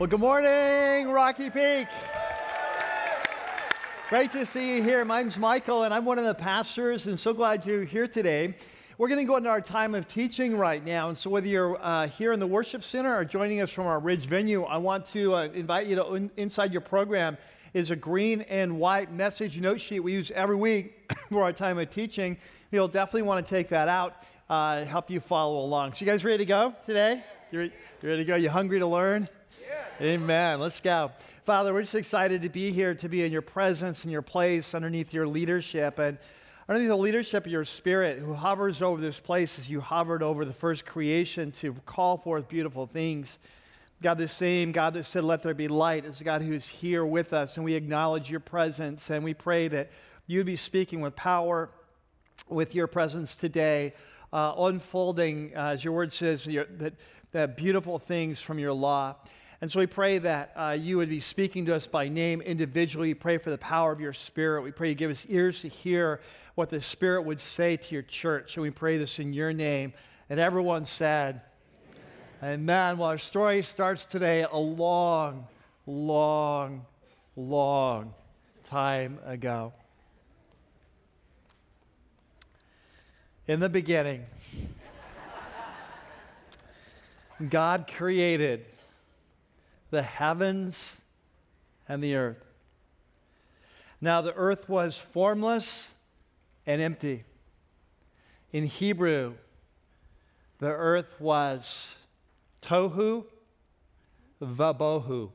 Well, good morning, Rocky Peak. Great to see you here. My name's Michael, and I'm one of the pastors, and so glad you're here today. We're going to go into our time of teaching right now, and so whether you're uh, here in the worship center or joining us from our Ridge venue, I want to uh, invite you to in, inside your program is a green and white message note sheet we use every week for our time of teaching. You'll definitely want to take that out, uh, help you follow along. So, you guys ready to go today? You ready to go? You hungry to learn? Amen. Let's go. Father, we're just excited to be here, to be in your presence and your place underneath your leadership and underneath the leadership of your spirit who hovers over this place as you hovered over the first creation to call forth beautiful things. God, the same God that said, Let there be light, is God who's here with us, and we acknowledge your presence, and we pray that you'd be speaking with power with your presence today, uh, unfolding, uh, as your word says, your, that, that beautiful things from your law. And so we pray that uh, you would be speaking to us by name individually. We pray for the power of your Spirit. We pray you give us ears to hear what the Spirit would say to your church. And we pray this in your name. And everyone said, Amen. Amen. Well, our story starts today a long, long, long time ago. In the beginning, God created the heavens and the earth. Now the earth was formless and empty. In Hebrew, the earth was tohu vabohu.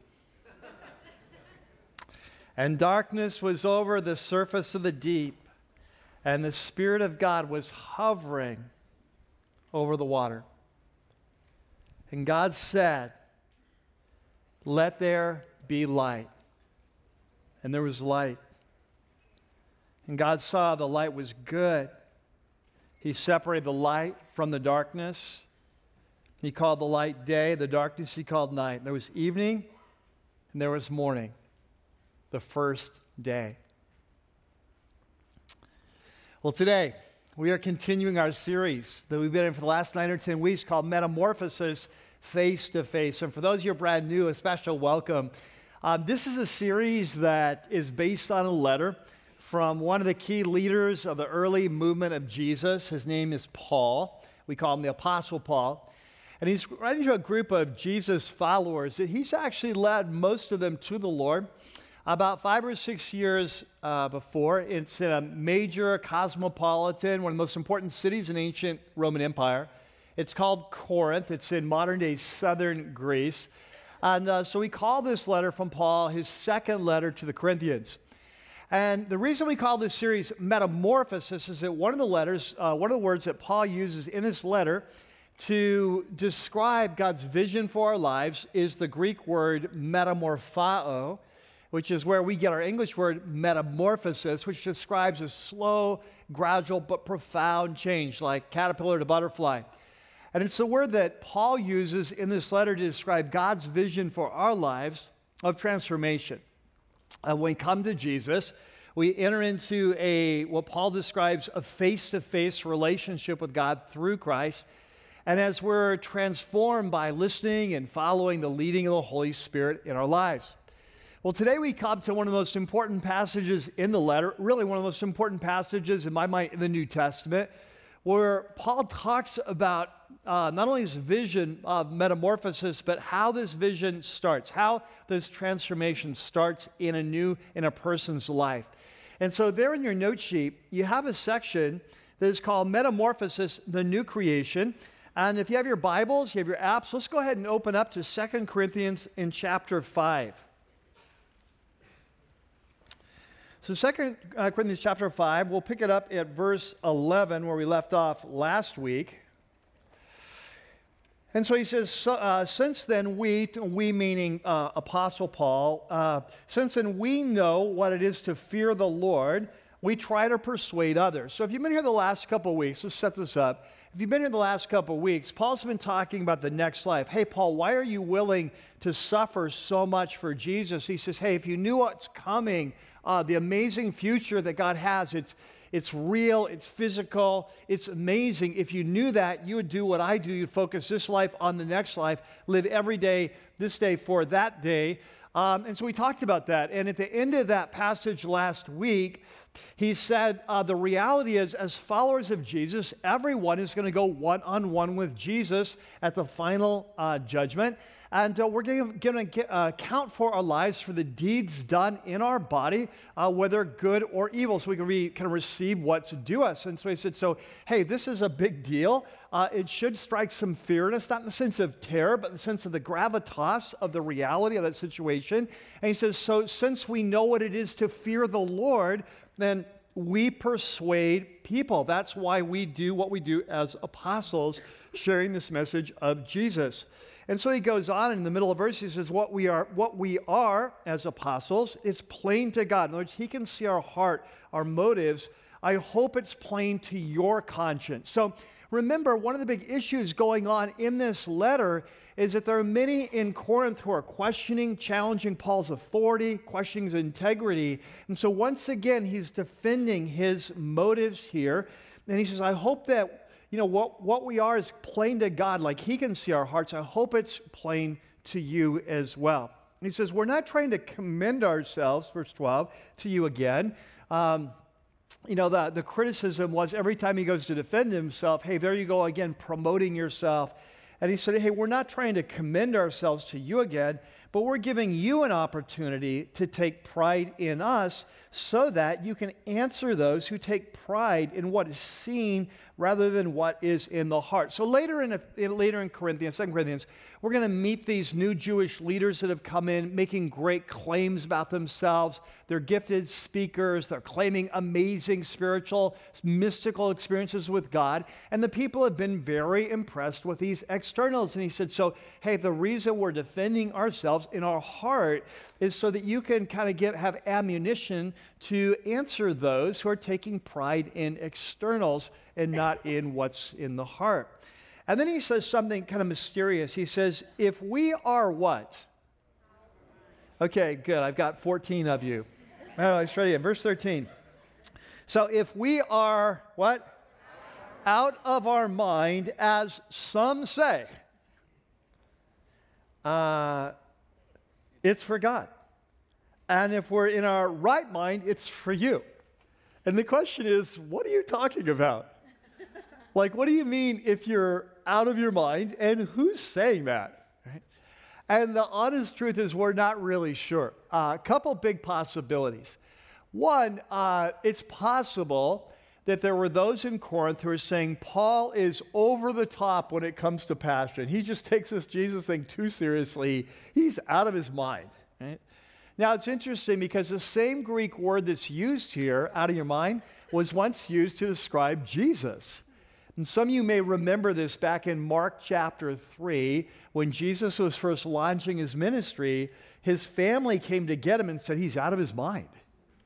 and darkness was over the surface of the deep, and the Spirit of God was hovering over the water. And God said, let there be light. And there was light. And God saw the light was good. He separated the light from the darkness. He called the light day, the darkness he called night. There was evening and there was morning, the first day. Well, today we are continuing our series that we've been in for the last nine or ten weeks called Metamorphosis face to face. And for those of you brand new, a special welcome. Um, this is a series that is based on a letter from one of the key leaders of the early movement of Jesus. His name is Paul. We call him the Apostle Paul. And he's writing to a group of Jesus followers that he's actually led most of them to the Lord about five or six years uh, before. It's in a major cosmopolitan, one of the most important cities in ancient Roman Empire. It's called Corinth. It's in modern day southern Greece. And uh, so we call this letter from Paul his second letter to the Corinthians. And the reason we call this series Metamorphosis is that one of the letters, uh, one of the words that Paul uses in this letter to describe God's vision for our lives is the Greek word metamorphao, which is where we get our English word metamorphosis, which describes a slow, gradual, but profound change, like caterpillar to butterfly. And it's the word that Paul uses in this letter to describe God's vision for our lives of transformation. Uh, when we come to Jesus, we enter into a what Paul describes a face-to-face relationship with God through Christ. And as we're transformed by listening and following the leading of the Holy Spirit in our lives. Well, today we come to one of the most important passages in the letter, really one of the most important passages in my mind in the New Testament, where Paul talks about uh, not only his vision of metamorphosis, but how this vision starts, how this transformation starts in a new, in a person's life. And so, there in your note sheet, you have a section that is called Metamorphosis, the New Creation. And if you have your Bibles, you have your apps, let's go ahead and open up to Second Corinthians in chapter 5. So Second uh, Corinthians chapter 5, we'll pick it up at verse 11 where we left off last week. And so he says, uh, since then we, we meaning uh, Apostle Paul, uh, since then we know what it is to fear the Lord, we try to persuade others. So if you've been here the last couple of weeks, let's set this up. If you've been here the last couple of weeks, Paul's been talking about the next life. Hey, Paul, why are you willing to suffer so much for Jesus? He says, hey, if you knew what's coming, uh, the amazing future that God has, it's, It's real, it's physical, it's amazing. If you knew that, you would do what I do. You'd focus this life on the next life, live every day, this day for that day. Um, and so we talked about that. And at the end of that passage last week, he said, uh, The reality is, as followers of Jesus, everyone is going to go one on one with Jesus at the final uh, judgment. And uh, we're going to uh, account for our lives for the deeds done in our body, uh, whether good or evil, so we can re- kind of receive what's due us. And so he said, So, hey, this is a big deal. Uh, it should strike some fear in us, not in the sense of terror, but in the sense of the gravitas of the reality of that situation. And he says, So, since we know what it is to fear the Lord, then we persuade people. That's why we do what we do as apostles, sharing this message of Jesus. And so he goes on in the middle of verse, he says, What we are, what we are as apostles is plain to God. In other words, he can see our heart, our motives. I hope it's plain to your conscience. So remember, one of the big issues going on in this letter is that there are many in Corinth who are questioning, challenging Paul's authority, questioning his integrity. And so once again, he's defending his motives here. And he says, I hope that, you know, what, what we are is plain to God, like he can see our hearts. I hope it's plain to you as well. And he says, We're not trying to commend ourselves, verse 12, to you again. Um, you know, the, the criticism was every time he goes to defend himself, hey, there you go again, promoting yourself and he said, Hey, we're not trying to commend ourselves to you again, but we're giving you an opportunity to take pride in us so that you can answer those who take pride in what is seen rather than what is in the heart. So later in, in later in Corinthians, 2 Corinthians, we're going to meet these new Jewish leaders that have come in making great claims about themselves. They're gifted speakers, they're claiming amazing spiritual, mystical experiences with God, and the people have been very impressed with these externals. And he said, "So, hey, the reason we're defending ourselves in our heart is so that you can kind of get have ammunition to answer those who are taking pride in externals and not in what's in the heart. And then he says something kind of mysterious. He says, If we are what? Okay, good. I've got 14 of you. Let's try again. Verse 13. So if we are what? Out of our mind, as some say, uh, it's for God. And if we're in our right mind, it's for you. And the question is, what are you talking about? like, what do you mean if you're out of your mind? And who's saying that? And the honest truth is, we're not really sure. A uh, couple big possibilities. One, uh, it's possible that there were those in Corinth who are saying Paul is over the top when it comes to passion. He just takes this Jesus thing too seriously. He's out of his mind. Right? Now, it's interesting because the same Greek word that's used here, out of your mind, was once used to describe Jesus. And some of you may remember this back in Mark chapter 3, when Jesus was first launching his ministry, his family came to get him and said, He's out of his mind.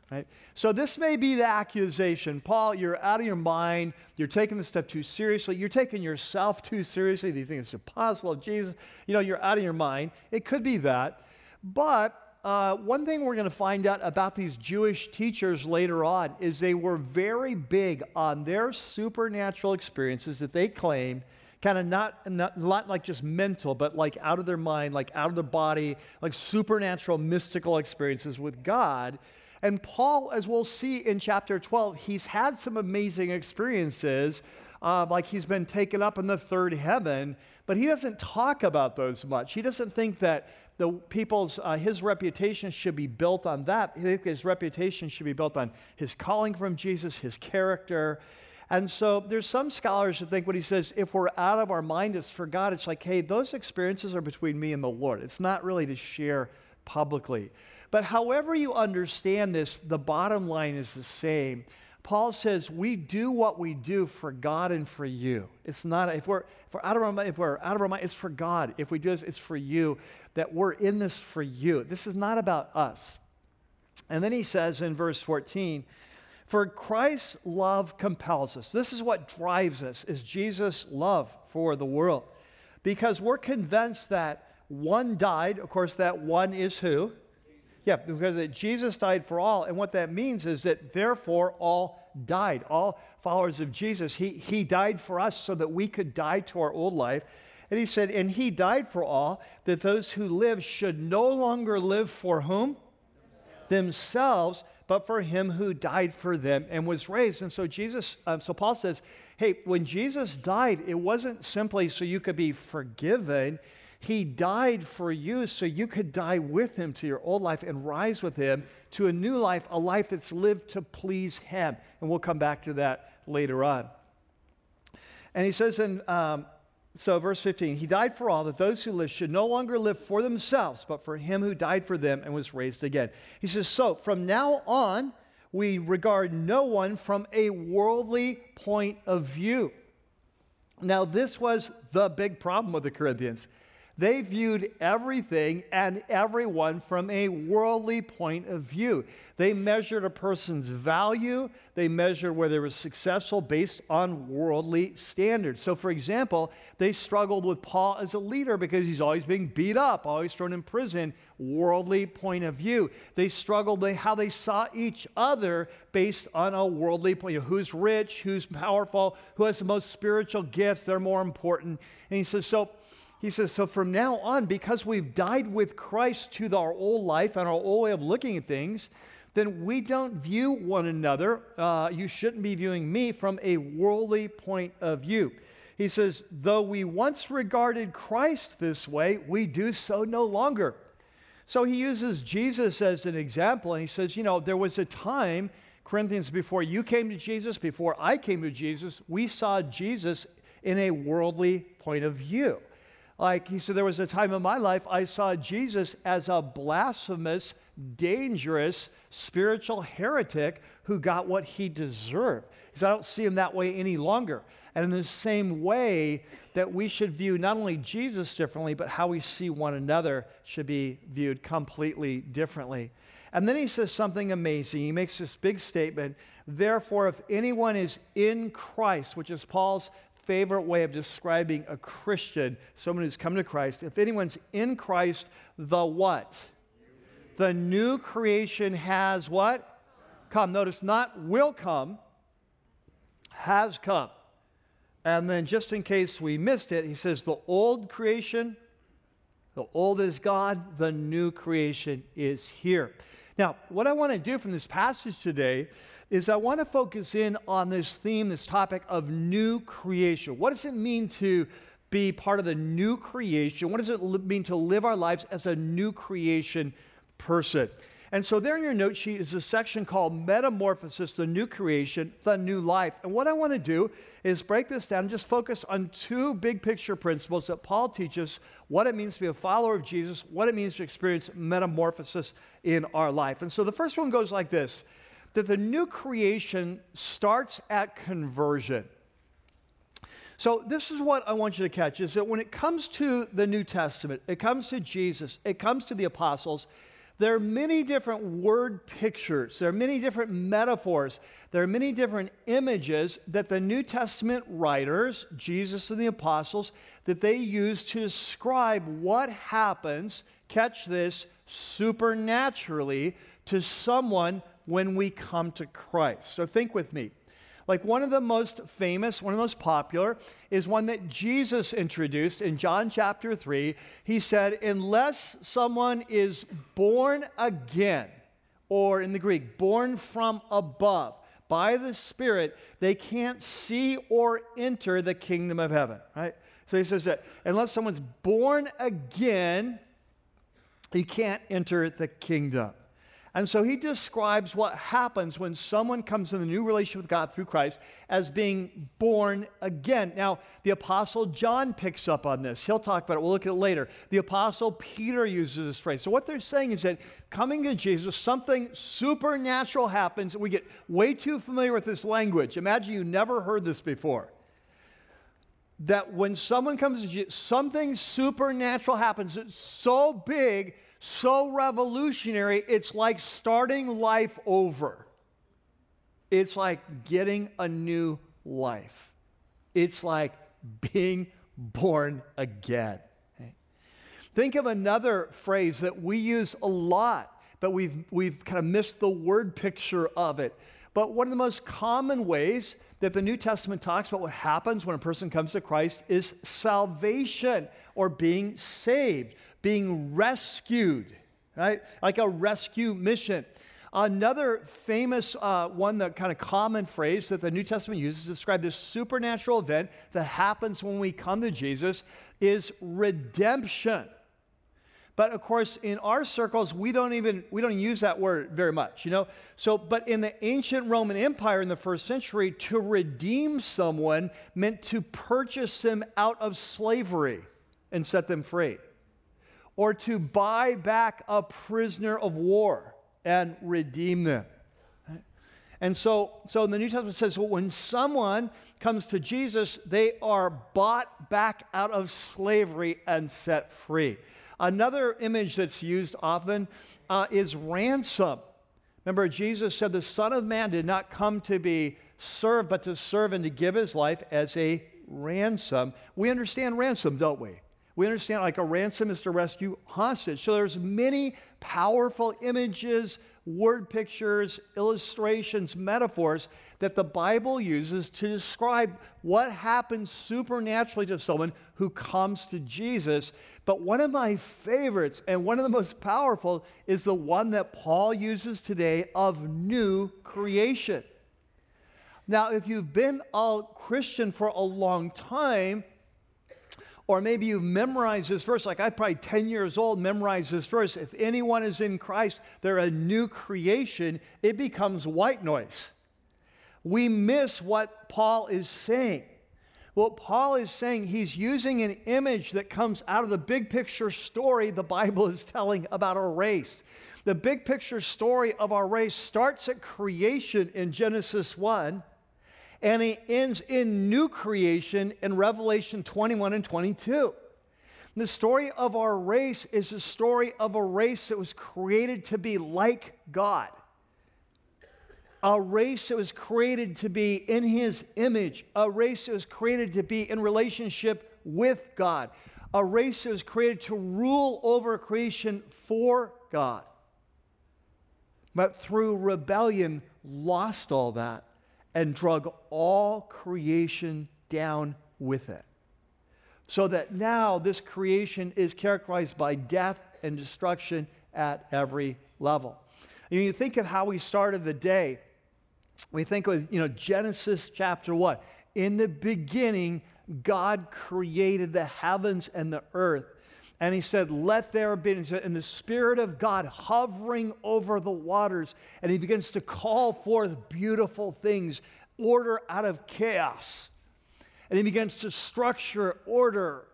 Right? So, this may be the accusation. Paul, you're out of your mind. You're taking this stuff too seriously. You're taking yourself too seriously. Do you think it's apostle of Jesus? You know, you're out of your mind. It could be that. But uh, one thing we're going to find out about these Jewish teachers later on is they were very big on their supernatural experiences that they claim, kind of not, not, not like just mental, but like out of their mind, like out of their body, like supernatural, mystical experiences with God. And Paul, as we'll see in chapter 12, he's had some amazing experiences, uh, like he's been taken up in the third heaven, but he doesn't talk about those much. He doesn't think that the people's uh, his reputation should be built on that. His reputation should be built on his calling from Jesus, his character. And so there's some scholars that think when he says, if we're out of our mind, it's for God, it's like, hey, those experiences are between me and the Lord. It's not really to share publicly. But however you understand this, the bottom line is the same. Paul says we do what we do for God and for you. It's not if we're if we're out of our mind, if we're out of our mind, it's for God. If we do this, it's for you. That we're in this for you. This is not about us. And then he says in verse 14, for Christ's love compels us. This is what drives us, is Jesus' love for the world. Because we're convinced that one died, of course, that one is who? Yeah, because that Jesus died for all. And what that means is that therefore all died. All followers of Jesus, he, he died for us so that we could die to our old life. And he said, and he died for all, that those who live should no longer live for whom? Themselves, but for him who died for them and was raised. And so Jesus, um, so Paul says, hey, when Jesus died, it wasn't simply so you could be forgiven. He died for you so you could die with him to your old life and rise with him to a new life, a life that's lived to please him. And we'll come back to that later on. And he says in um, so, verse 15, he died for all that those who live should no longer live for themselves, but for him who died for them and was raised again. He says, So, from now on, we regard no one from a worldly point of view. Now, this was the big problem with the Corinthians. They viewed everything and everyone from a worldly point of view. They measured a person's value, they measured whether they were successful based on worldly standards. So, for example, they struggled with Paul as a leader because he's always being beat up, always thrown in prison, worldly point of view. They struggled with how they saw each other based on a worldly point of view. Who's rich, who's powerful, who has the most spiritual gifts, they're more important. And he says, so he says, so from now on, because we've died with Christ to our old life and our old way of looking at things, then we don't view one another. Uh, you shouldn't be viewing me from a worldly point of view. He says, though we once regarded Christ this way, we do so no longer. So he uses Jesus as an example, and he says, you know, there was a time, Corinthians, before you came to Jesus, before I came to Jesus, we saw Jesus in a worldly point of view. Like he said, there was a time in my life I saw Jesus as a blasphemous, dangerous, spiritual heretic who got what he deserved. He said, I don't see him that way any longer. And in the same way that we should view not only Jesus differently, but how we see one another should be viewed completely differently. And then he says something amazing. He makes this big statement. Therefore, if anyone is in Christ, which is Paul's favorite way of describing a Christian, someone who's come to Christ. If anyone's in Christ, the what? The new creation has what? Come. Notice not will come, has come. And then, just in case we missed it, he says, the old creation, the old is God, the new creation is here. Now, what I want to do from this passage today is I want to focus in on this theme, this topic of new creation. What does it mean to be part of the new creation? What does it mean to live our lives as a new creation person? And so, there in your note sheet is a section called Metamorphosis, the new creation, the new life. And what I want to do is break this down and just focus on two big picture principles that Paul teaches what it means to be a follower of Jesus, what it means to experience metamorphosis in our life. And so, the first one goes like this that the new creation starts at conversion. So, this is what I want you to catch is that when it comes to the New Testament, it comes to Jesus, it comes to the apostles, there are many different word pictures, there are many different metaphors, there are many different images that the New Testament writers, Jesus and the apostles, that they use to describe what happens, catch this, supernaturally to someone when we come to Christ. So think with me. Like one of the most famous, one of the most popular, is one that Jesus introduced in John chapter 3. He said, Unless someone is born again, or in the Greek, born from above, by the Spirit, they can't see or enter the kingdom of heaven, right? So he says that unless someone's born again, he can't enter the kingdom. And so he describes what happens when someone comes in the new relationship with God through Christ as being born again. Now, the Apostle John picks up on this. He'll talk about it. We'll look at it later. The Apostle Peter uses this phrase. So, what they're saying is that coming to Jesus, something supernatural happens. We get way too familiar with this language. Imagine you never heard this before. That when someone comes to Jesus, something supernatural happens. It's so big so revolutionary, it's like starting life over. It's like getting a new life. It's like being born again. Think of another phrase that we use a lot but we've, we've kind of missed the word picture of it. But one of the most common ways that the New Testament talks about what happens when a person comes to Christ is salvation or being saved, being rescued, right? Like a rescue mission. Another famous uh, one, the kind of common phrase that the New Testament uses to describe this supernatural event that happens when we come to Jesus is redemption. But of course, in our circles, we don't even we don't use that word very much, you know. So, but in the ancient Roman Empire in the first century, to redeem someone meant to purchase them out of slavery and set them free, or to buy back a prisoner of war and redeem them. And so, so the New Testament says well, when someone comes to Jesus, they are bought back out of slavery and set free. Another image that's used often uh, is ransom. Remember, Jesus said, The Son of Man did not come to be served, but to serve and to give his life as a ransom. We understand ransom, don't we? We understand like a ransom is to rescue hostage. So there's many powerful images, word pictures, illustrations, metaphors that the Bible uses to describe what happens supernaturally to someone who comes to Jesus. But one of my favorites and one of the most powerful is the one that Paul uses today of new creation. Now, if you've been a Christian for a long time, or maybe you've memorized this verse, like I probably 10 years old memorized this verse. If anyone is in Christ, they're a new creation. It becomes white noise. We miss what Paul is saying. What Paul is saying, he's using an image that comes out of the big picture story the Bible is telling about our race. The big picture story of our race starts at creation in Genesis 1 and it ends in new creation in Revelation 21 and 22. The story of our race is a story of a race that was created to be like God. A race that was created to be in his image. A race that was created to be in relationship with God. A race that was created to rule over creation for God. But through rebellion, lost all that and drug all creation down with it. So that now this creation is characterized by death and destruction at every level. And you think of how we started the day. We think of, you know, Genesis chapter 1. In the beginning, God created the heavens and the earth. And he said, Let there be. And the Spirit of God hovering over the waters. And he begins to call forth beautiful things, order out of chaos. And he begins to structure order.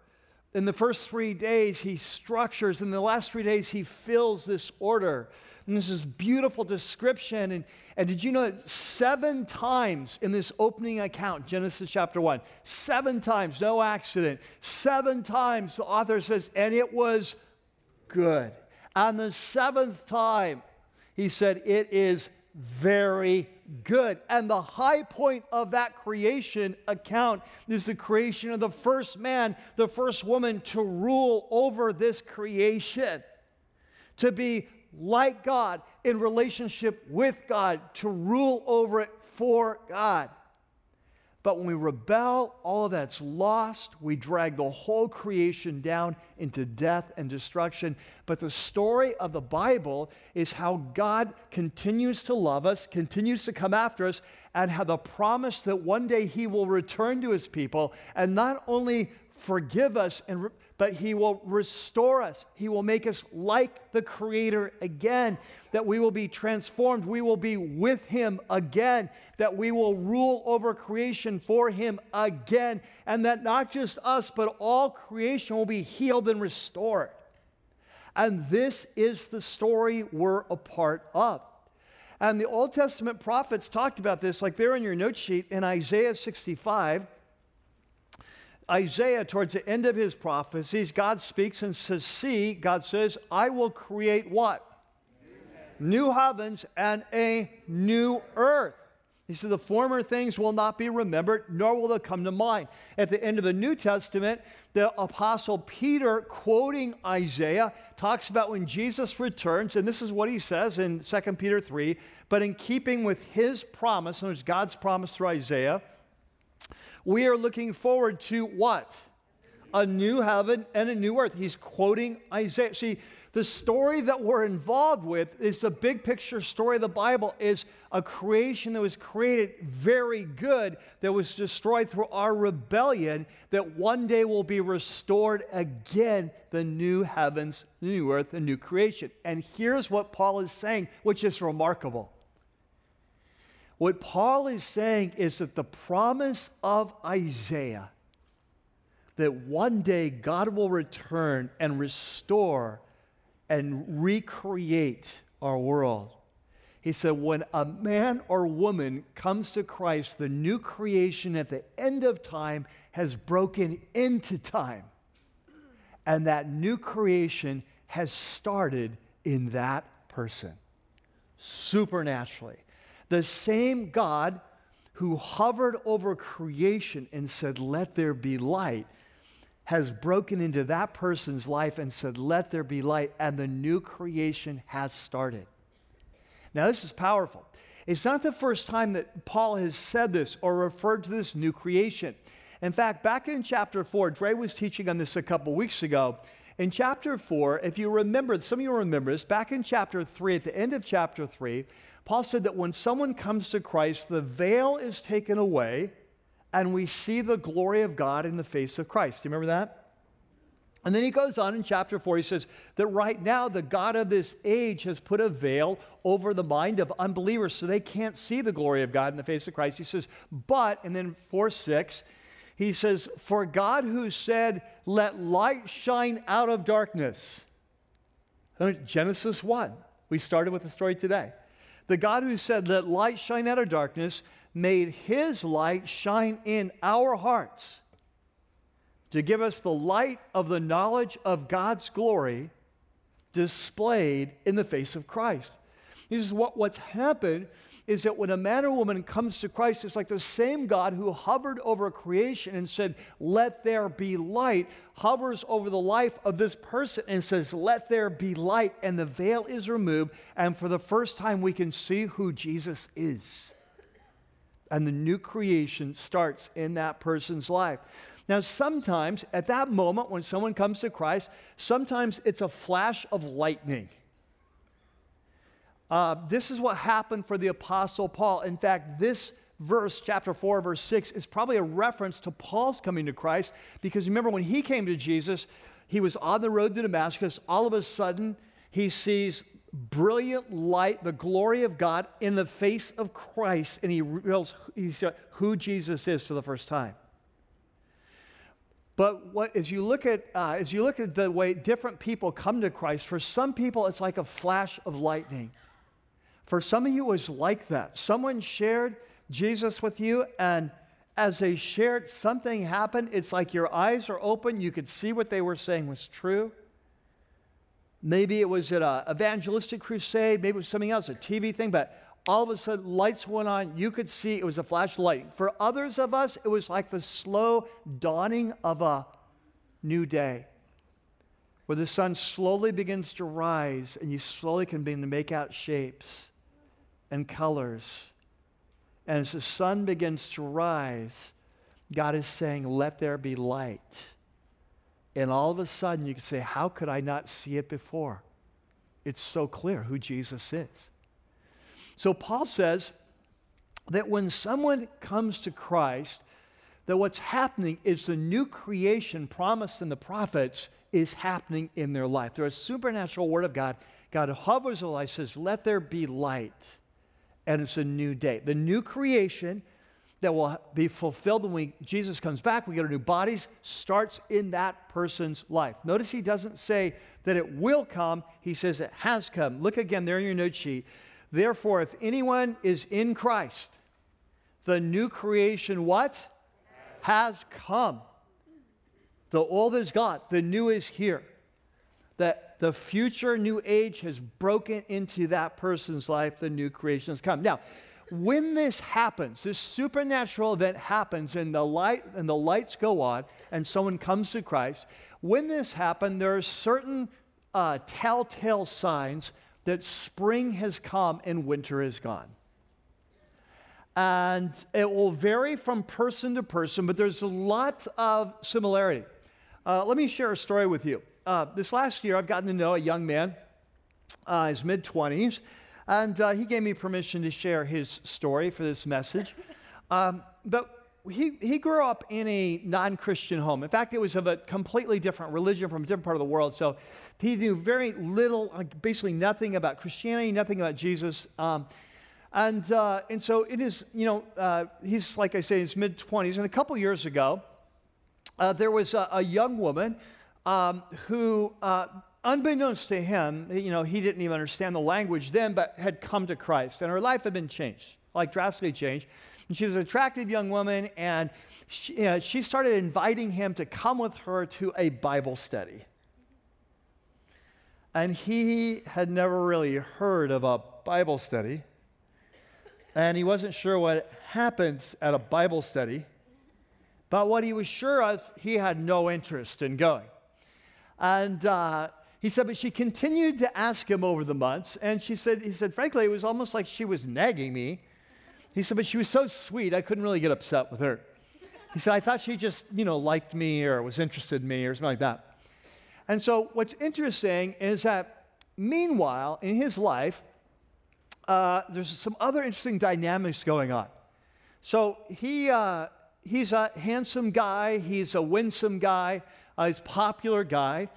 In the first three days, he structures. In the last three days, he fills this order. And this is beautiful description. And, and did you know that seven times in this opening account, Genesis chapter 1, seven times, no accident, seven times the author says, and it was good. On the seventh time, he said, it is very good. And the high point of that creation account is the creation of the first man, the first woman to rule over this creation, to be like God, in relationship with God, to rule over it for God. But when we rebel, all of that's lost. We drag the whole creation down into death and destruction. But the story of the Bible is how God continues to love us, continues to come after us, and how the promise that one day He will return to His people and not only forgive us and but He will restore us. He will make us like the Creator again, that we will be transformed. We will be with Him again, that we will rule over creation for Him again, and that not just us, but all creation will be healed and restored. And this is the story we're a part of. And the Old Testament prophets talked about this, like there in your note sheet in Isaiah 65. Isaiah, towards the end of his prophecies, God speaks and says, See, God says, I will create what? New heavens and a new earth. He said, The former things will not be remembered, nor will they come to mind. At the end of the New Testament, the Apostle Peter, quoting Isaiah, talks about when Jesus returns, and this is what he says in 2 Peter 3 But in keeping with his promise, and it's God's promise through Isaiah, we are looking forward to what? A new heaven and a new earth. He's quoting Isaiah. See, the story that we're involved with is the big picture story of the Bible is a creation that was created very good that was destroyed through our rebellion that one day will be restored again the new heavens, the new earth, the new creation. And here's what Paul is saying, which is remarkable. What Paul is saying is that the promise of Isaiah that one day God will return and restore and recreate our world. He said, when a man or woman comes to Christ, the new creation at the end of time has broken into time. And that new creation has started in that person supernaturally. The same God who hovered over creation and said, Let there be light, has broken into that person's life and said, Let there be light, and the new creation has started. Now, this is powerful. It's not the first time that Paul has said this or referred to this new creation. In fact, back in chapter 4, Dre was teaching on this a couple weeks ago. In chapter 4, if you remember, some of you remember this, back in chapter 3, at the end of chapter 3, Paul said that when someone comes to Christ, the veil is taken away and we see the glory of God in the face of Christ. Do you remember that? And then he goes on in chapter 4, he says that right now the God of this age has put a veil over the mind of unbelievers so they can't see the glory of God in the face of Christ. He says, but, and then 4 6, he says, For God who said, Let light shine out of darkness. Genesis 1. We started with the story today. The God who said, Let light shine out of darkness made his light shine in our hearts to give us the light of the knowledge of God's glory displayed in the face of Christ. This is what, what's happened is that when a man or woman comes to Christ, it's like the same God who hovered over creation and said, Let there be light, hovers over the life of this person and says, Let there be light. And the veil is removed. And for the first time, we can see who Jesus is and the new creation starts in that person's life. Now, sometimes at that moment when someone comes to Christ, sometimes it's a flash of lightning. Uh, this is what happened for the Apostle Paul. In fact, this verse, chapter 4, verse 6, is probably a reference to Paul's coming to Christ because remember when he came to Jesus, he was on the road to Damascus. All of a sudden, he sees brilliant light, the glory of God in the face of Christ, and he reveals who Jesus is for the first time. But what, as you look at uh, as you look at the way different people come to Christ, for some people it's like a flash of lightning. For some of you, it was like that. Someone shared Jesus with you, and as they shared, something happened. It's like your eyes are open. You could see what they were saying was true. Maybe it was at an evangelistic crusade, maybe it was something else, a TV thing, but all of a sudden lights went on. You could see it was a flash of light. For others of us, it was like the slow dawning of a new day where the sun slowly begins to rise and you slowly can begin to make out shapes and colors. And as the sun begins to rise, God is saying, Let there be light. And all of a sudden, you can say, How could I not see it before? It's so clear who Jesus is. So Paul says that when someone comes to Christ, that what's happening is the new creation promised in the prophets is happening in their life. Through a supernatural word of God, God hovers over life, says, Let there be light. And it's a new day. The new creation that will be fulfilled when we, Jesus comes back, we get our new bodies, starts in that person's life. Notice he doesn't say that it will come, he says it has come. Look again there in your note sheet. Therefore, if anyone is in Christ, the new creation what? Has come. The old is gone, the new is here. That the future new age has broken into that person's life, the new creation has come. Now, when this happens, this supernatural event happens and the light and the lights go on and someone comes to Christ, when this happens, there are certain uh, telltale signs that spring has come and winter is gone. And it will vary from person to person, but there's a lot of similarity. Uh, let me share a story with you. Uh, this last year, I've gotten to know a young man, uh, his mid 20s, and uh, he gave me permission to share his story for this message. Um, but he, he grew up in a non Christian home. In fact, it was of a completely different religion from a different part of the world. So he knew very little, basically nothing about Christianity, nothing about Jesus. Um, and, uh, and so it is, you know, uh, he's, like I say, in his mid 20s. And a couple years ago, uh, there was a, a young woman um, who, uh, unbeknownst to him, you know, he didn't even understand the language then, but had come to Christ. And her life had been changed, like drastically changed. And she was an attractive young woman, and she, you know, she started inviting him to come with her to a Bible study. And he had never really heard of a Bible study and he wasn't sure what happens at a Bible study. But what he was sure of, he had no interest in going. And uh, he said, but she continued to ask him over the months. And she said, he said, frankly, it was almost like she was nagging me. He said, but she was so sweet, I couldn't really get upset with her. He said, I thought she just, you know, liked me or was interested in me or something like that. And so what's interesting is that meanwhile, in his life, uh, there's some other interesting dynamics going on. So he, uh, he's a handsome guy, he's a winsome guy, uh, he's a popular guy.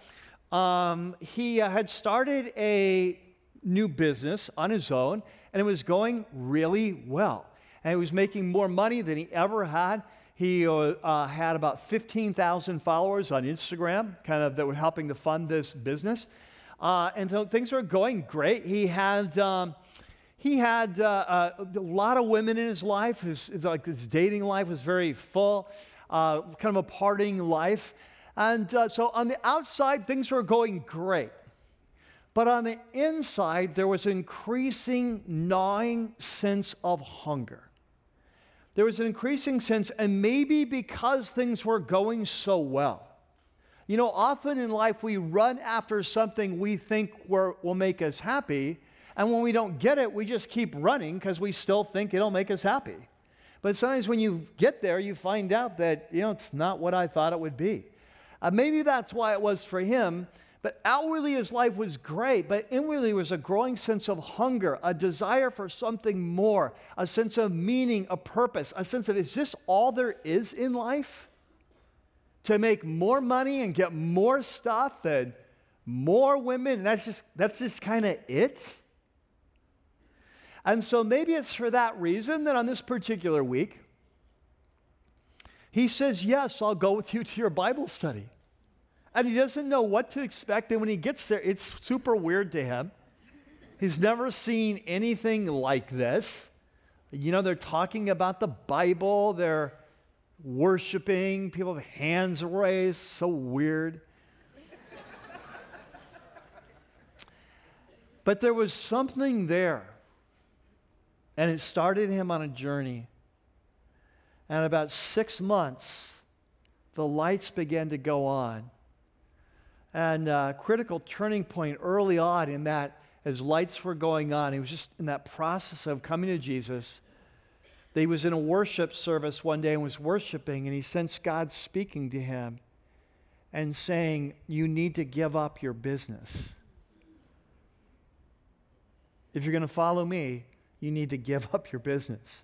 Um, he uh, had started a new business on his own, and it was going really well. And he was making more money than he ever had. He uh, uh, had about 15,000 followers on Instagram, kind of that were helping to fund this business. and so things were going great. He had. Um, he had uh, uh, a lot of women in his life. His, his, like, his dating life was very full, uh, kind of a partying life. And uh, so on the outside, things were going great. But on the inside, there was increasing gnawing sense of hunger. There was an increasing sense, and maybe because things were going so well. You know, often in life we run after something we think will make us happy, and when we don't get it, we just keep running because we still think it'll make us happy. But sometimes when you get there, you find out that, you know, it's not what I thought it would be. Uh, maybe that's why it was for him. But outwardly, his life was great, but inwardly was a growing sense of hunger, a desire for something more, a sense of meaning, a purpose, a sense of, is this all there is in life? To make more money and get more stuff and more women, that's just, that's just kind of it? And so maybe it's for that reason that on this particular week, he says, Yes, I'll go with you to your Bible study. And he doesn't know what to expect. And when he gets there, it's super weird to him. He's never seen anything like this. You know, they're talking about the Bible, they're worshiping, people have hands raised, so weird. but there was something there and it started him on a journey. And about six months, the lights began to go on. And a critical turning point early on in that, as lights were going on, he was just in that process of coming to Jesus. He was in a worship service one day and was worshiping, and he sensed God speaking to him and saying, You need to give up your business. If you're going to follow me, you need to give up your business.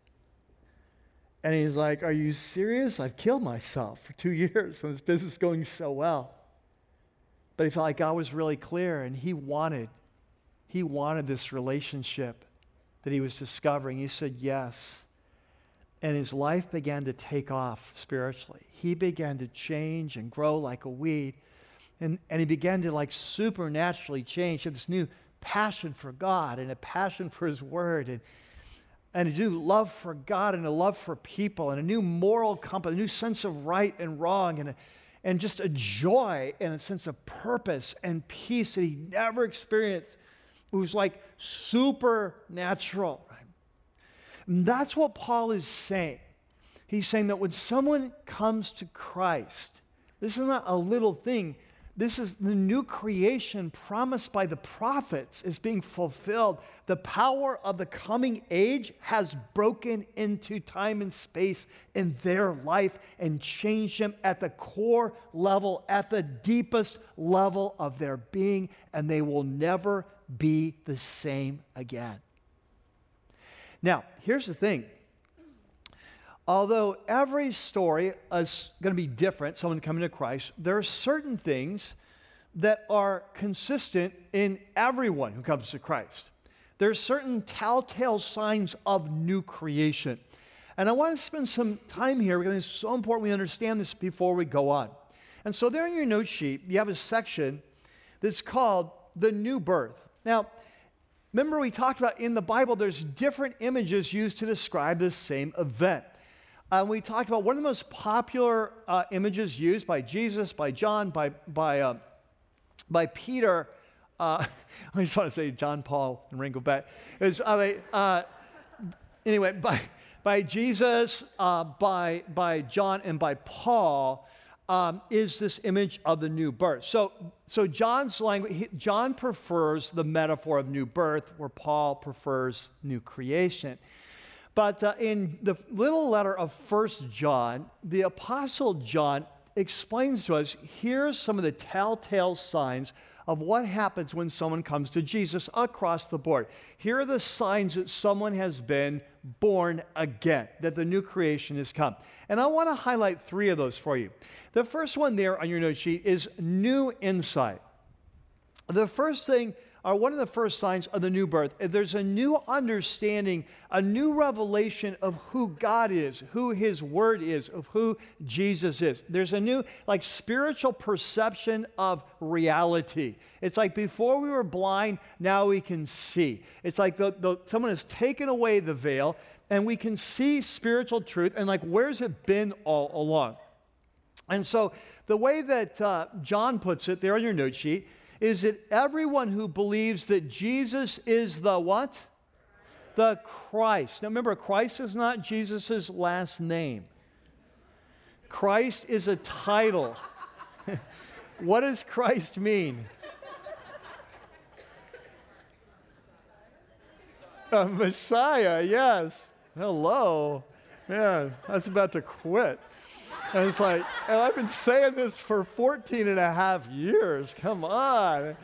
And he's like, Are you serious? I've killed myself for two years and this business is going so well. But he felt like God was really clear and he wanted, he wanted this relationship that he was discovering. He said yes. And his life began to take off spiritually. He began to change and grow like a weed. And, and he began to like supernaturally change. He had this new passion for God and a passion for His Word and, and a new love for God and a love for people and a new moral compass, a new sense of right and wrong and, a, and just a joy and a sense of purpose and peace that he never experienced. It was like supernatural. And that's what Paul is saying. He's saying that when someone comes to Christ, this is not a little thing. This is the new creation promised by the prophets is being fulfilled. The power of the coming age has broken into time and space in their life and changed them at the core level, at the deepest level of their being, and they will never be the same again. Now, here's the thing. Although every story is going to be different, someone coming to Christ, there are certain things that are consistent in everyone who comes to Christ. There are certain telltale signs of new creation. And I want to spend some time here because it's so important we understand this before we go on. And so, there in your note sheet, you have a section that's called the new birth. Now, Remember, we talked about in the Bible, there's different images used to describe the same event. Uh, we talked about one of the most popular uh, images used by Jesus, by John, by, by, uh, by Peter. Uh, I just want to say John, Paul, and Ringo back. Is, uh, anyway, by, by Jesus, uh, by, by John, and by Paul um, is this image of the new birth. So, so John's language, he, John prefers the metaphor of new birth, where Paul prefers new creation. But uh, in the little letter of First John, the Apostle John explains to us here's some of the telltale signs of what happens when someone comes to Jesus across the board. Here are the signs that someone has been born again, that the new creation has come. And I want to highlight three of those for you. The first one there on your note sheet is new insight. The first thing are one of the first signs of the new birth. There's a new understanding, a new revelation of who God is, who His Word is, of who Jesus is. There's a new, like, spiritual perception of reality. It's like before we were blind, now we can see. It's like the, the, someone has taken away the veil and we can see spiritual truth and, like, where's it been all along? And so, the way that uh, John puts it there on your note sheet, is that everyone who believes that Jesus is the what? The Christ. Now remember, Christ is not Jesus' last name. Christ is a title. what does Christ mean? A Messiah, yes. Hello. Man, I was about to quit. And it's like, and I've been saying this for 14 and a half years. Come on.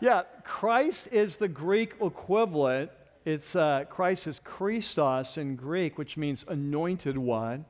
Yeah, Christ is the Greek equivalent. It's uh, Christ is Christos in Greek, which means anointed one.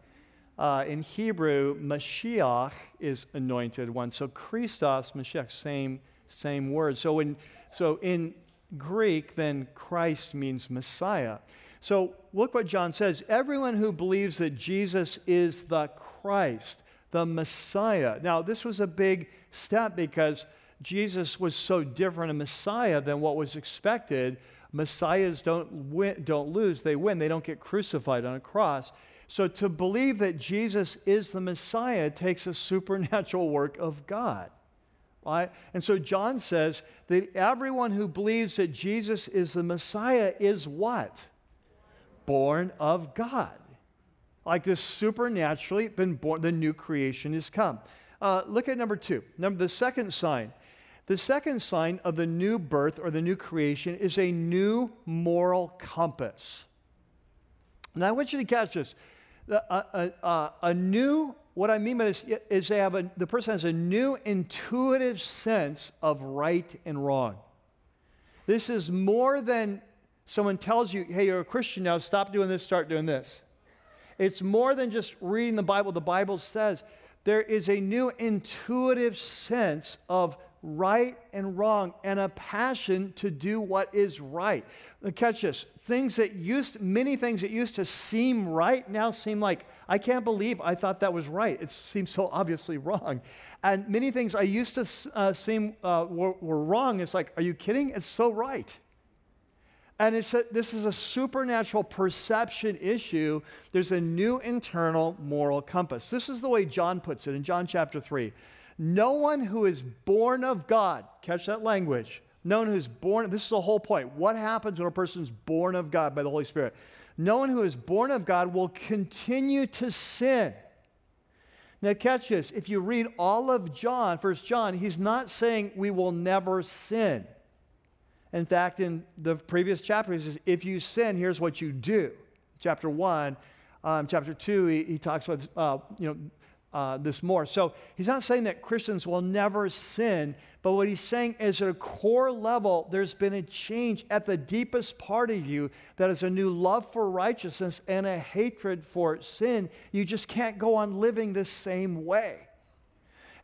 Uh, in Hebrew, Mashiach is anointed one. So Christos, Mashiach, same same word. So in so in Greek, then Christ means Messiah. So look what John says. Everyone who believes that Jesus is the Christ, the Messiah. Now, this was a big step because Jesus was so different a Messiah than what was expected. Messiahs don't, win, don't lose, they win. They don't get crucified on a cross. So to believe that Jesus is the Messiah takes a supernatural work of God. Right? And so John says that everyone who believes that Jesus is the Messiah is what? Born of God like this supernaturally been born, the new creation has come. Uh, look at number two. Number the second sign. The second sign of the new birth or the new creation is a new moral compass. Now I want you to catch this. A, a, uh, uh, uh, a new, what I mean by this is they have a, the person has a new intuitive sense of right and wrong. This is more than someone tells you, hey, you're a Christian now, stop doing this, start doing this. It's more than just reading the Bible. The Bible says there is a new intuitive sense of right and wrong and a passion to do what is right. Catch this. Things that used, many things that used to seem right now seem like, I can't believe I thought that was right. It seems so obviously wrong. And many things I used to uh, seem uh, were, were wrong. It's like, are you kidding? It's so right. And it's a, this is a supernatural perception issue. There's a new internal moral compass. This is the way John puts it in John chapter 3. No one who is born of God, catch that language, no one who's born, this is the whole point. What happens when a person's born of God by the Holy Spirit? no one who is born of God will continue to sin. Now, catch this. If you read all of John, First John, he's not saying we will never sin. In fact, in the previous chapter, he says, if you sin, here's what you do. Chapter 1, um, chapter 2, he, he talks about, uh, you know, uh, this more. So he's not saying that Christians will never sin, but what he's saying is at a core level, there's been a change at the deepest part of you that is a new love for righteousness and a hatred for sin. You just can't go on living the same way.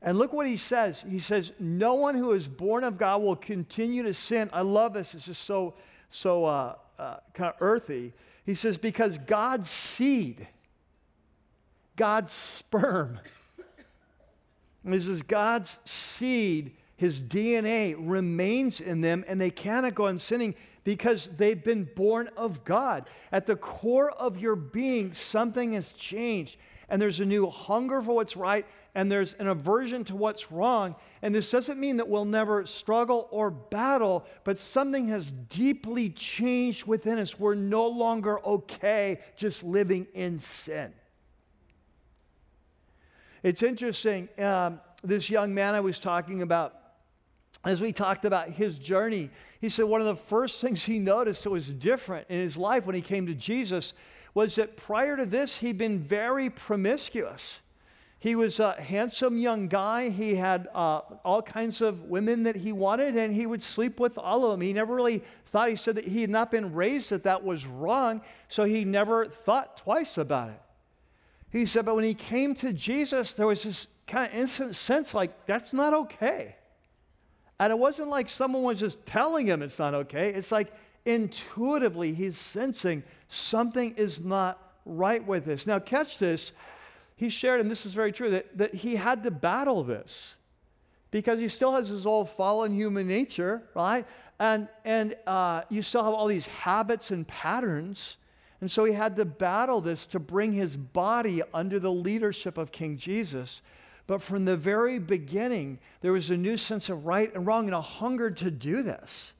And look what he says. He says, No one who is born of God will continue to sin. I love this. It's just so, so uh, uh, kind of earthy. He says, Because God's seed, God's sperm. This is God's seed, his DNA remains in them, and they cannot go on sinning because they've been born of God. At the core of your being, something has changed, and there's a new hunger for what's right, and there's an aversion to what's wrong. And this doesn't mean that we'll never struggle or battle, but something has deeply changed within us. We're no longer okay just living in sin. It's interesting. Um, this young man I was talking about, as we talked about his journey, he said one of the first things he noticed that was different in his life when he came to Jesus was that prior to this, he'd been very promiscuous. He was a handsome young guy. He had uh, all kinds of women that he wanted, and he would sleep with all of them. He never really thought, he said that he had not been raised that that was wrong, so he never thought twice about it. He said, but when he came to Jesus, there was this kind of instant sense like, that's not okay. And it wasn't like someone was just telling him it's not okay. It's like intuitively he's sensing something is not right with this. Now, catch this. He shared, and this is very true, that, that he had to battle this because he still has his old fallen human nature, right? And, and uh, you still have all these habits and patterns and so he had to battle this to bring his body under the leadership of King Jesus. But from the very beginning, there was a new sense of right and wrong and a hunger to do this,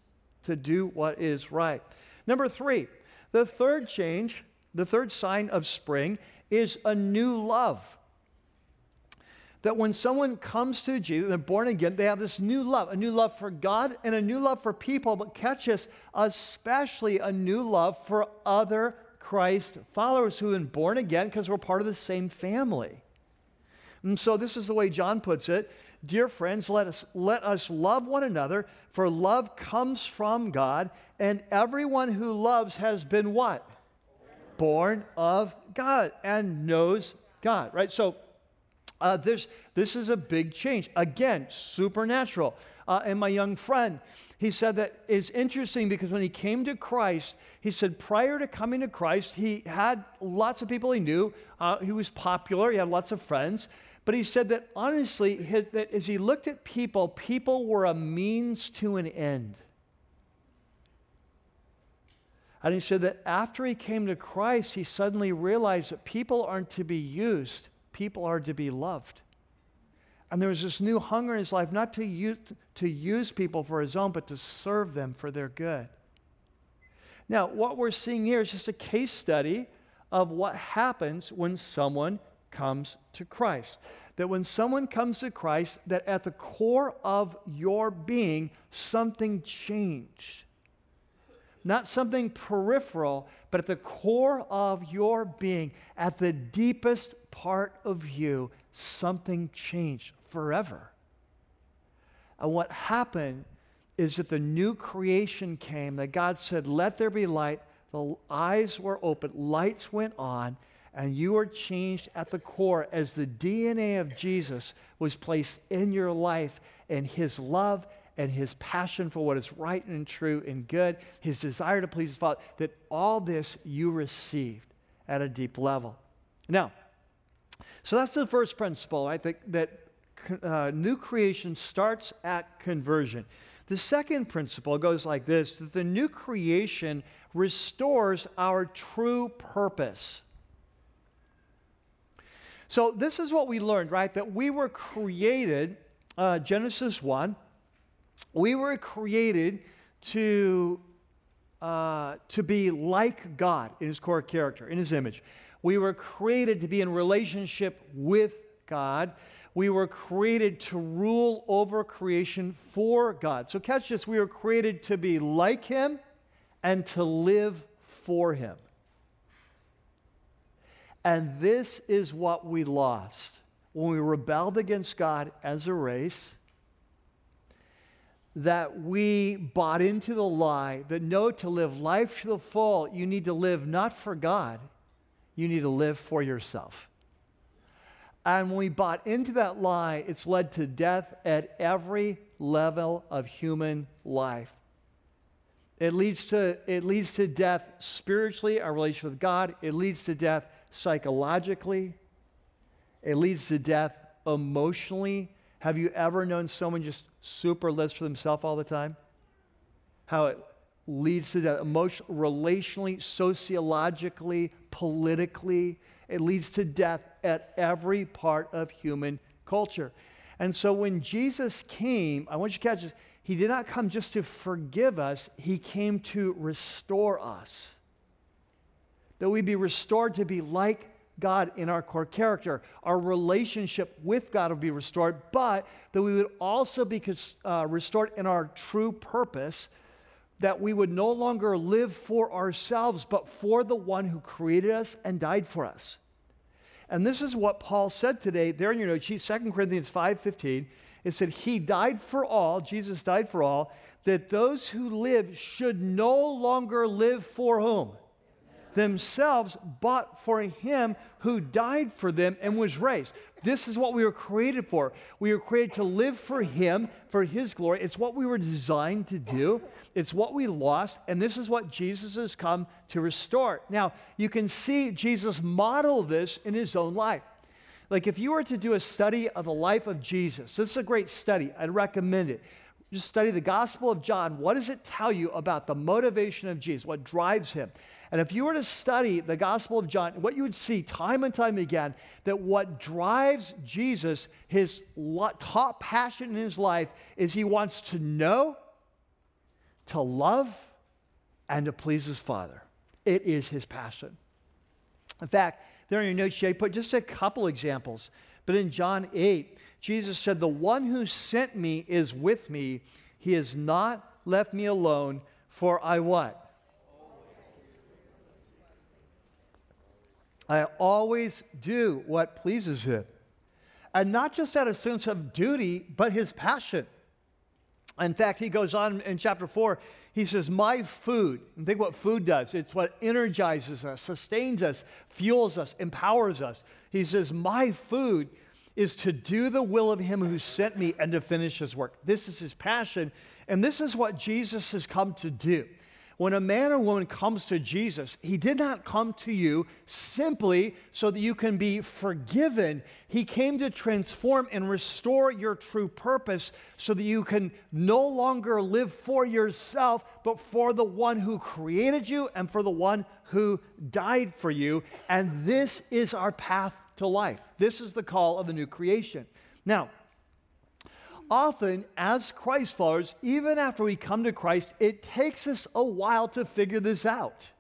to do what is right. Number three, the third change, the third sign of spring is a new love. That when someone comes to Jesus, they're born again, they have this new love, a new love for God and a new love for people, but catch this, especially a new love for other Christ followers who have been born again because we're part of the same family. And so this is the way John puts it. Dear friends, let us, let us love one another, for love comes from God, and everyone who loves has been what? Born of God and knows God, right? So uh, this, this is a big change. Again, supernatural. Uh, and my young friend, he said that is interesting because when he came to Christ, he said prior to coming to Christ, he had lots of people he knew. Uh, he was popular, he had lots of friends. But he said that honestly, his, that as he looked at people, people were a means to an end. And he said that after he came to Christ, he suddenly realized that people aren't to be used, people are to be loved. And there was this new hunger in his life, not to use, to use people for his own, but to serve them for their good. Now, what we're seeing here is just a case study of what happens when someone comes to Christ. That when someone comes to Christ, that at the core of your being, something changed. Not something peripheral, but at the core of your being, at the deepest part of you, something changed forever. And what happened is that the new creation came, that God said, Let there be light. The eyes were open, lights went on, and you were changed at the core as the DNA of Jesus was placed in your life, and his love and his passion for what is right and true and good, his desire to please his Father, that all this you received at a deep level. Now, so that's the first principle, right? That, that uh, new creation starts at conversion. The second principle goes like this that the new creation restores our true purpose. So, this is what we learned, right? That we were created, uh, Genesis 1, we were created to uh, to be like God in his core character, in his image. We were created to be in relationship with God. We were created to rule over creation for God. So, catch this we were created to be like him and to live for him. And this is what we lost when we rebelled against God as a race that we bought into the lie that no, to live life to the full, you need to live not for God, you need to live for yourself. And when we bought into that lie, it's led to death at every level of human life. It leads to, it leads to death spiritually, our relationship with God. It leads to death psychologically. It leads to death emotionally. Have you ever known someone just super lives for themselves all the time? How it leads to death emotionally, relationally, sociologically, politically. It leads to death at every part of human culture. And so when Jesus came, I want you to catch this, he did not come just to forgive us, he came to restore us. That we be restored to be like God in our core character. Our relationship with God will be restored, but that we would also be uh, restored in our true purpose, that we would no longer live for ourselves, but for the one who created us and died for us. And this is what Paul said today, there in your notes, 2 Corinthians 5.15. It said, He died for all, Jesus died for all, that those who live should no longer live for whom? Themselves, but for him who died for them and was raised. This is what we were created for. We were created to live for him, for his glory. It's what we were designed to do. It's what we lost, and this is what Jesus has come to restore. Now, you can see Jesus model this in his own life. Like if you were to do a study of the life of Jesus, this is a great study. I'd recommend it. Just study the Gospel of John. What does it tell you about the motivation of Jesus? What drives him? And if you were to study the Gospel of John, what you would see time and time again that what drives Jesus, his top passion in his life, is he wants to know, to love, and to please his Father. It is his passion. In fact, there in your notes, I put just a couple examples. But in John 8, Jesus said, The one who sent me is with me. He has not left me alone, for I what? I always do what pleases him. And not just out of sense of duty, but his passion. In fact, he goes on in chapter 4, he says, My food, and think what food does. It's what energizes us, sustains us, fuels us, empowers us. He says, My food is to do the will of him who sent me and to finish his work. This is his passion, and this is what Jesus has come to do. When a man or woman comes to Jesus, he did not come to you simply so that you can be forgiven. He came to transform and restore your true purpose so that you can no longer live for yourself, but for the one who created you and for the one who died for you. And this is our path to life. This is the call of the new creation. Now, often, as Christ followers, even after we come to Christ, it takes us a while to figure this out.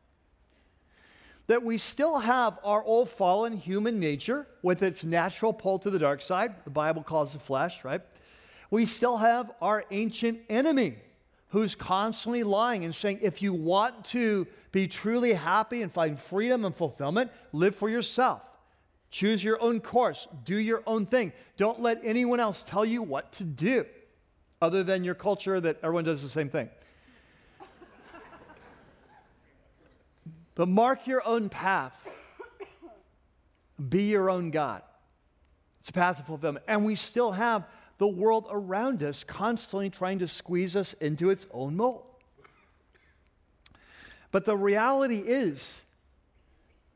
That we still have our old fallen human nature with its natural pull to the dark side, the Bible calls the flesh, right? We still have our ancient enemy who's constantly lying and saying, if you want to be truly happy and find freedom and fulfillment, live for yourself. Choose your own course. Do your own thing. Don't let anyone else tell you what to do, other than your culture that everyone does the same thing. but mark your own path. Be your own God. It's a path of fulfillment. And we still have the world around us constantly trying to squeeze us into its own mold. But the reality is,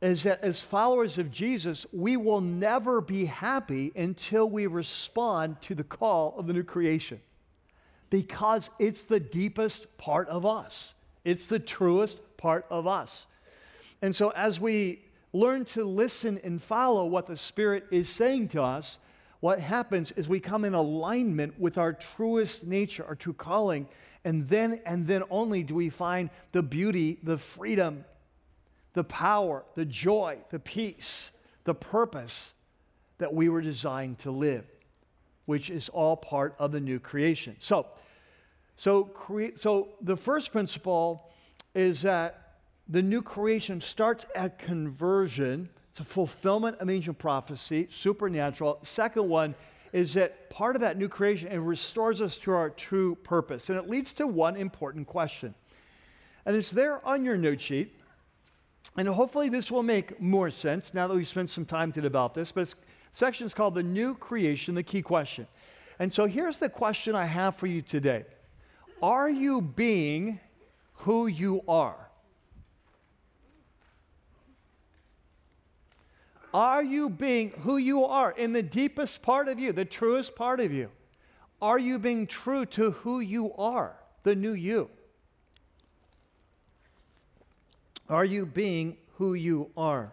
is that as followers of Jesus, we will never be happy until we respond to the call of the new creation because it's the deepest part of us, it's the truest part of us. And so, as we learn to listen and follow what the Spirit is saying to us, what happens is we come in alignment with our truest nature, our true calling, and then and then only do we find the beauty, the freedom, the power, the joy, the peace, the purpose that we were designed to live, which is all part of the new creation. So, so, cre- so the first principle is that the new creation starts at conversion it's a fulfillment of ancient prophecy, supernatural. Second one is that part of that new creation and restores us to our true purpose. And it leads to one important question. And it's there on your note sheet. And hopefully this will make more sense now that we've spent some time to develop this. But it's section is called the new creation, the key question. And so here's the question I have for you today. Are you being who you are? Are you being who you are in the deepest part of you, the truest part of you? Are you being true to who you are, the new you? Are you being who you are?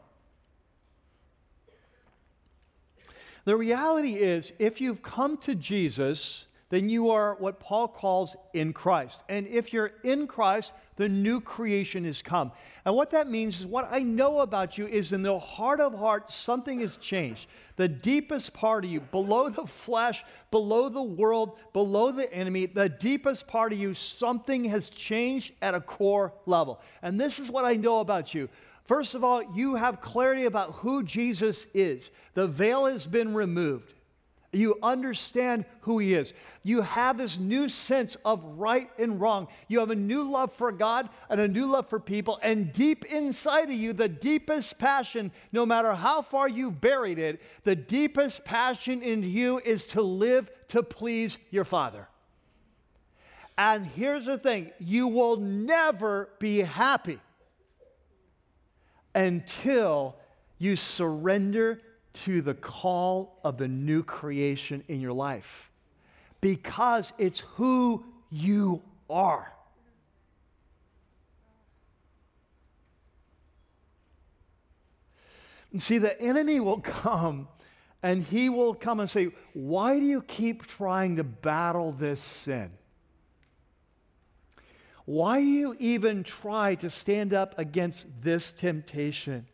The reality is, if you've come to Jesus, then you are what Paul calls in Christ. And if you're in Christ, the new creation has come. And what that means is what I know about you is in the heart of hearts, something has changed. The deepest part of you, below the flesh, below the world, below the enemy, the deepest part of you, something has changed at a core level. And this is what I know about you. First of all, you have clarity about who Jesus is. The veil has been removed. You understand who He is. You have this new sense of right and wrong. You have a new love for God and a new love for people. And deep inside of you, the deepest passion, no matter how far you've buried it, the deepest passion in you is to live to please your Father. And here's the thing you will never be happy until you surrender to the call of the new creation in your life because it's who you are. And see, the enemy will come and he will come and say, Why do you keep trying to battle this sin? Why do you even try to stand up against this temptation?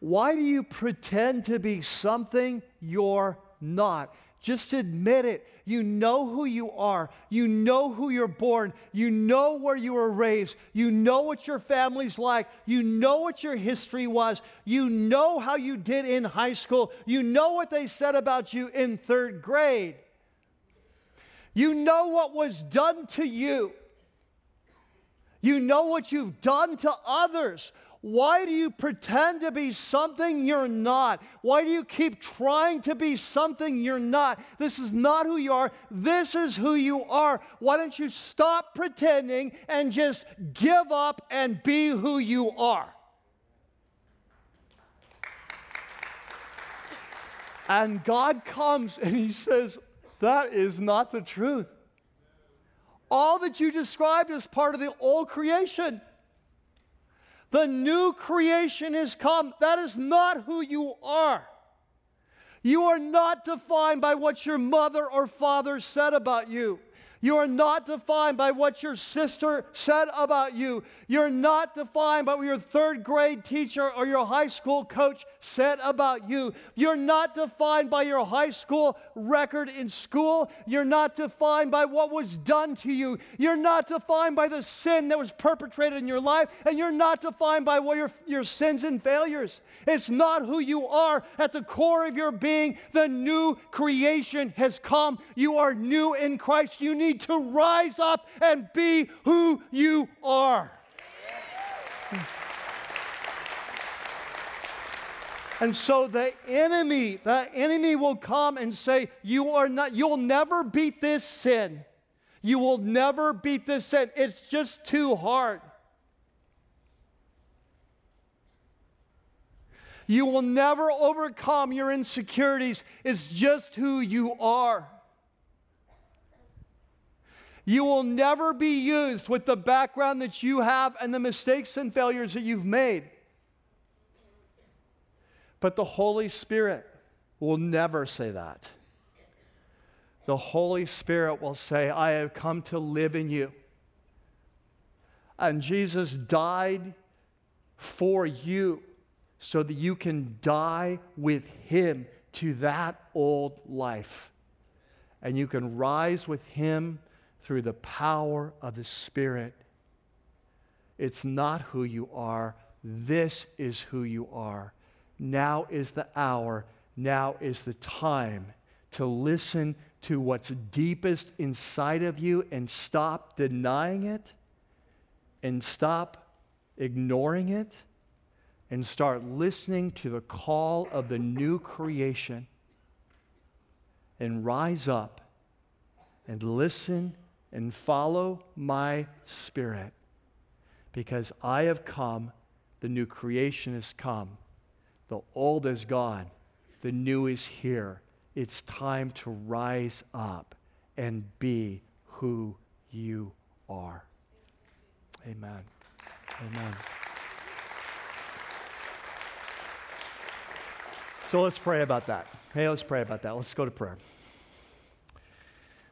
Why do you pretend to be something you're not? Just admit it. You know who you are. You know who you're born. You know where you were raised. You know what your family's like. You know what your history was. You know how you did in high school. You know what they said about you in third grade. You know what was done to you. You know what you've done to others. Why do you pretend to be something you're not? Why do you keep trying to be something you're not? This is not who you are. This is who you are. Why don't you stop pretending and just give up and be who you are? And God comes and He says, That is not the truth. All that you described is part of the old creation. The new creation has come. That is not who you are. You are not defined by what your mother or father said about you. You are not defined by what your sister said about you. You're not defined by what your third grade teacher or your high school coach said about you. You're not defined by your high school record in school. You're not defined by what was done to you. You're not defined by the sin that was perpetrated in your life. And you're not defined by what your, your sins and failures. It's not who you are. At the core of your being, the new creation has come. You are new in Christ. You need need to rise up and be who you are. And so the enemy, the enemy will come and say, You are not, you'll never beat this sin. You will never beat this sin. It's just too hard. You will never overcome your insecurities. It's just who you are. You will never be used with the background that you have and the mistakes and failures that you've made. But the Holy Spirit will never say that. The Holy Spirit will say, I have come to live in you. And Jesus died for you so that you can die with him to that old life. And you can rise with him through the power of the Spirit. It's not who you are, this is who you are. Now is the hour, now is the time to listen to what's deepest inside of you and stop denying it and stop ignoring it and start listening to the call of the new creation and rise up and listen and follow my spirit because I have come, the new creation has come, the old is gone, the new is here. It's time to rise up and be who you are. Amen. Amen. So let's pray about that. Hey, let's pray about that. Let's go to prayer.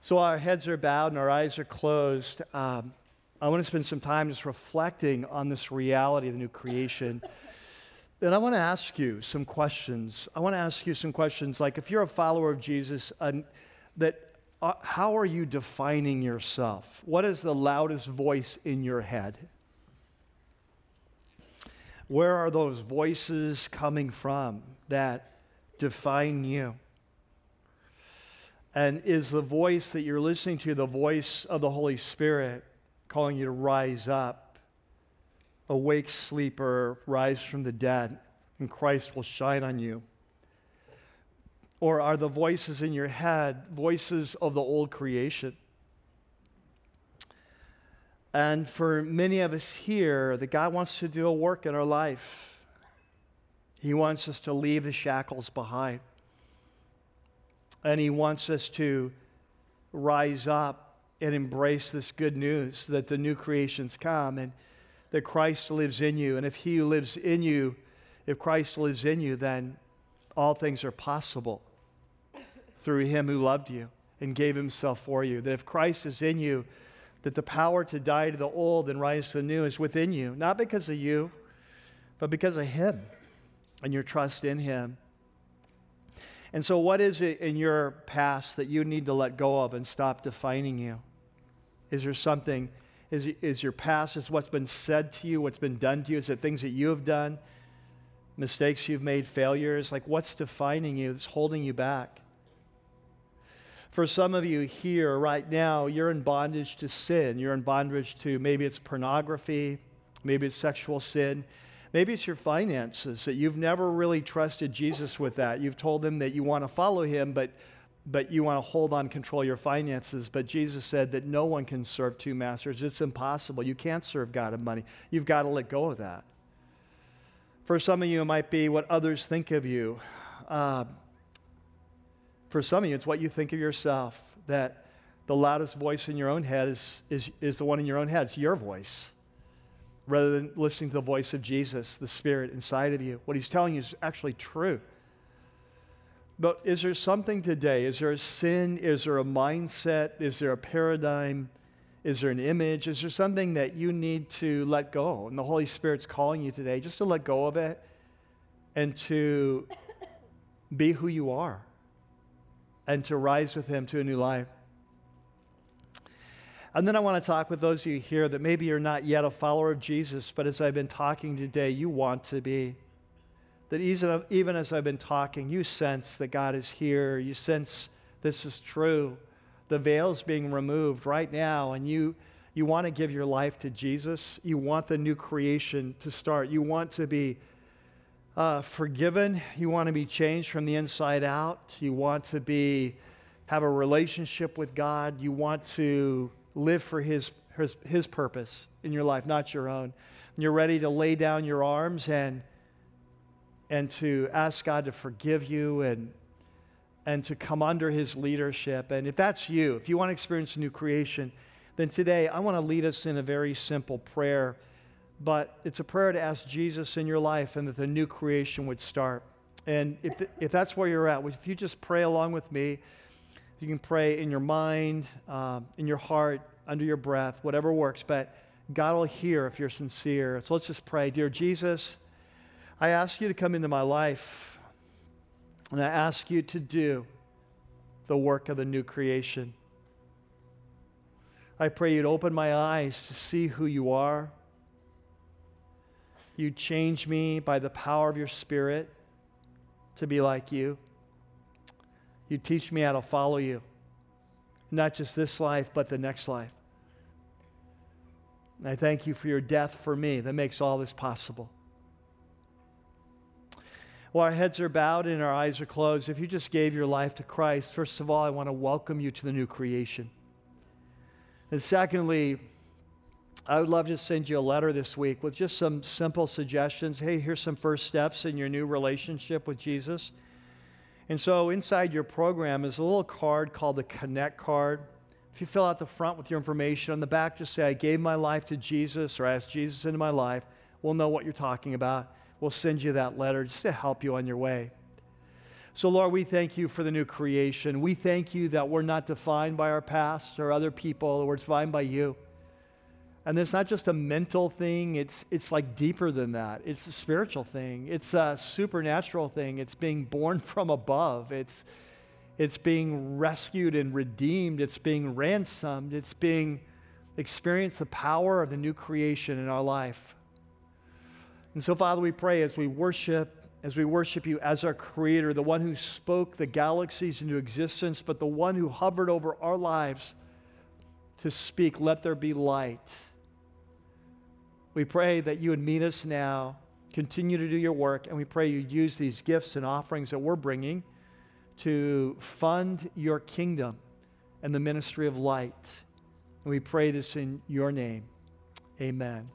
So our heads are bowed and our eyes are closed. Um, I want to spend some time just reflecting on this reality of the new creation. And I want to ask you some questions. I want to ask you some questions like if you're a follower of Jesus, uh, that uh, how are you defining yourself? What is the loudest voice in your head? Where are those voices coming from that define you? And is the voice that you're listening to the voice of the Holy Spirit calling you to rise up? Awake, sleeper, rise from the dead, and Christ will shine on you. Or are the voices in your head voices of the old creation? And for many of us here, that God wants to do a work in our life. He wants us to leave the shackles behind. And He wants us to rise up and embrace this good news that the new creation's come and that Christ lives in you. And if He lives in you, if Christ lives in you, then all things are possible through Him who loved you and gave Himself for you. That if Christ is in you, that the power to die to the old and rise to the new is within you, not because of you, but because of Him and your trust in Him. And so, what is it in your past that you need to let go of and stop defining you? Is there something? Is, is your past, is what's been said to you, what's been done to you? Is it things that you have done, mistakes you've made, failures? Like, what's defining you that's holding you back? For some of you here right now, you're in bondage to sin. You're in bondage to maybe it's pornography, maybe it's sexual sin, maybe it's your finances that you've never really trusted Jesus with that. You've told him that you want to follow him, but but you want to hold on control your finances but jesus said that no one can serve two masters it's impossible you can't serve god and money you've got to let go of that for some of you it might be what others think of you uh, for some of you, it's what you think of yourself, that the loudest voice in your own head is, is, is the one in your own head. It's your voice. Rather than listening to the voice of Jesus, the Spirit inside of you. What He's telling you is actually true. But is there something today? Is there a sin? Is there a mindset? Is there a paradigm? Is there an image? Is there something that you need to let go? And the Holy Spirit's calling you today just to let go of it and to be who you are and to rise with Him to a new life. And then I want to talk with those of you here that maybe you're not yet a follower of Jesus, but as I've been talking today, you want to be. That even as I've been talking, you sense that God is here. You sense this is true. The veil is being removed right now, and you, you want to give your life to Jesus. You want the new creation to start. You want to be uh, forgiven. You want to be changed from the inside out. You want to be have a relationship with God. You want to live for His His, his purpose in your life, not your own. And you're ready to lay down your arms and and to ask God to forgive you and and to come under His leadership. And if that's you, if you want to experience a new creation, then today I want to lead us in a very simple prayer but it's a prayer to ask Jesus in your life and that the new creation would start. And if, if that's where you're at, if you just pray along with me, you can pray in your mind, um, in your heart, under your breath, whatever works. But God will hear if you're sincere. So let's just pray. Dear Jesus, I ask you to come into my life, and I ask you to do the work of the new creation. I pray you'd open my eyes to see who you are. You change me by the power of your Spirit to be like you. You teach me how to follow you, not just this life, but the next life. And I thank you for your death for me that makes all this possible. While our heads are bowed and our eyes are closed, if you just gave your life to Christ, first of all, I want to welcome you to the new creation. And secondly, I would love to send you a letter this week with just some simple suggestions. Hey, here's some first steps in your new relationship with Jesus. And so inside your program is a little card called the Connect card. If you fill out the front with your information, on the back just say, I gave my life to Jesus or I asked Jesus into my life, we'll know what you're talking about. We'll send you that letter just to help you on your way. So, Lord, we thank you for the new creation. We thank you that we're not defined by our past or other people, we're defined by you. And it's not just a mental thing, it's, it's like deeper than that. It's a spiritual thing, it's a supernatural thing. It's being born from above, it's, it's being rescued and redeemed, it's being ransomed, it's being experienced the power of the new creation in our life. And so, Father, we pray as we worship, as we worship you as our Creator, the one who spoke the galaxies into existence, but the one who hovered over our lives to speak, let there be light. We pray that you would meet us now, continue to do your work, and we pray you use these gifts and offerings that we're bringing to fund your kingdom and the ministry of light. And we pray this in your name. Amen.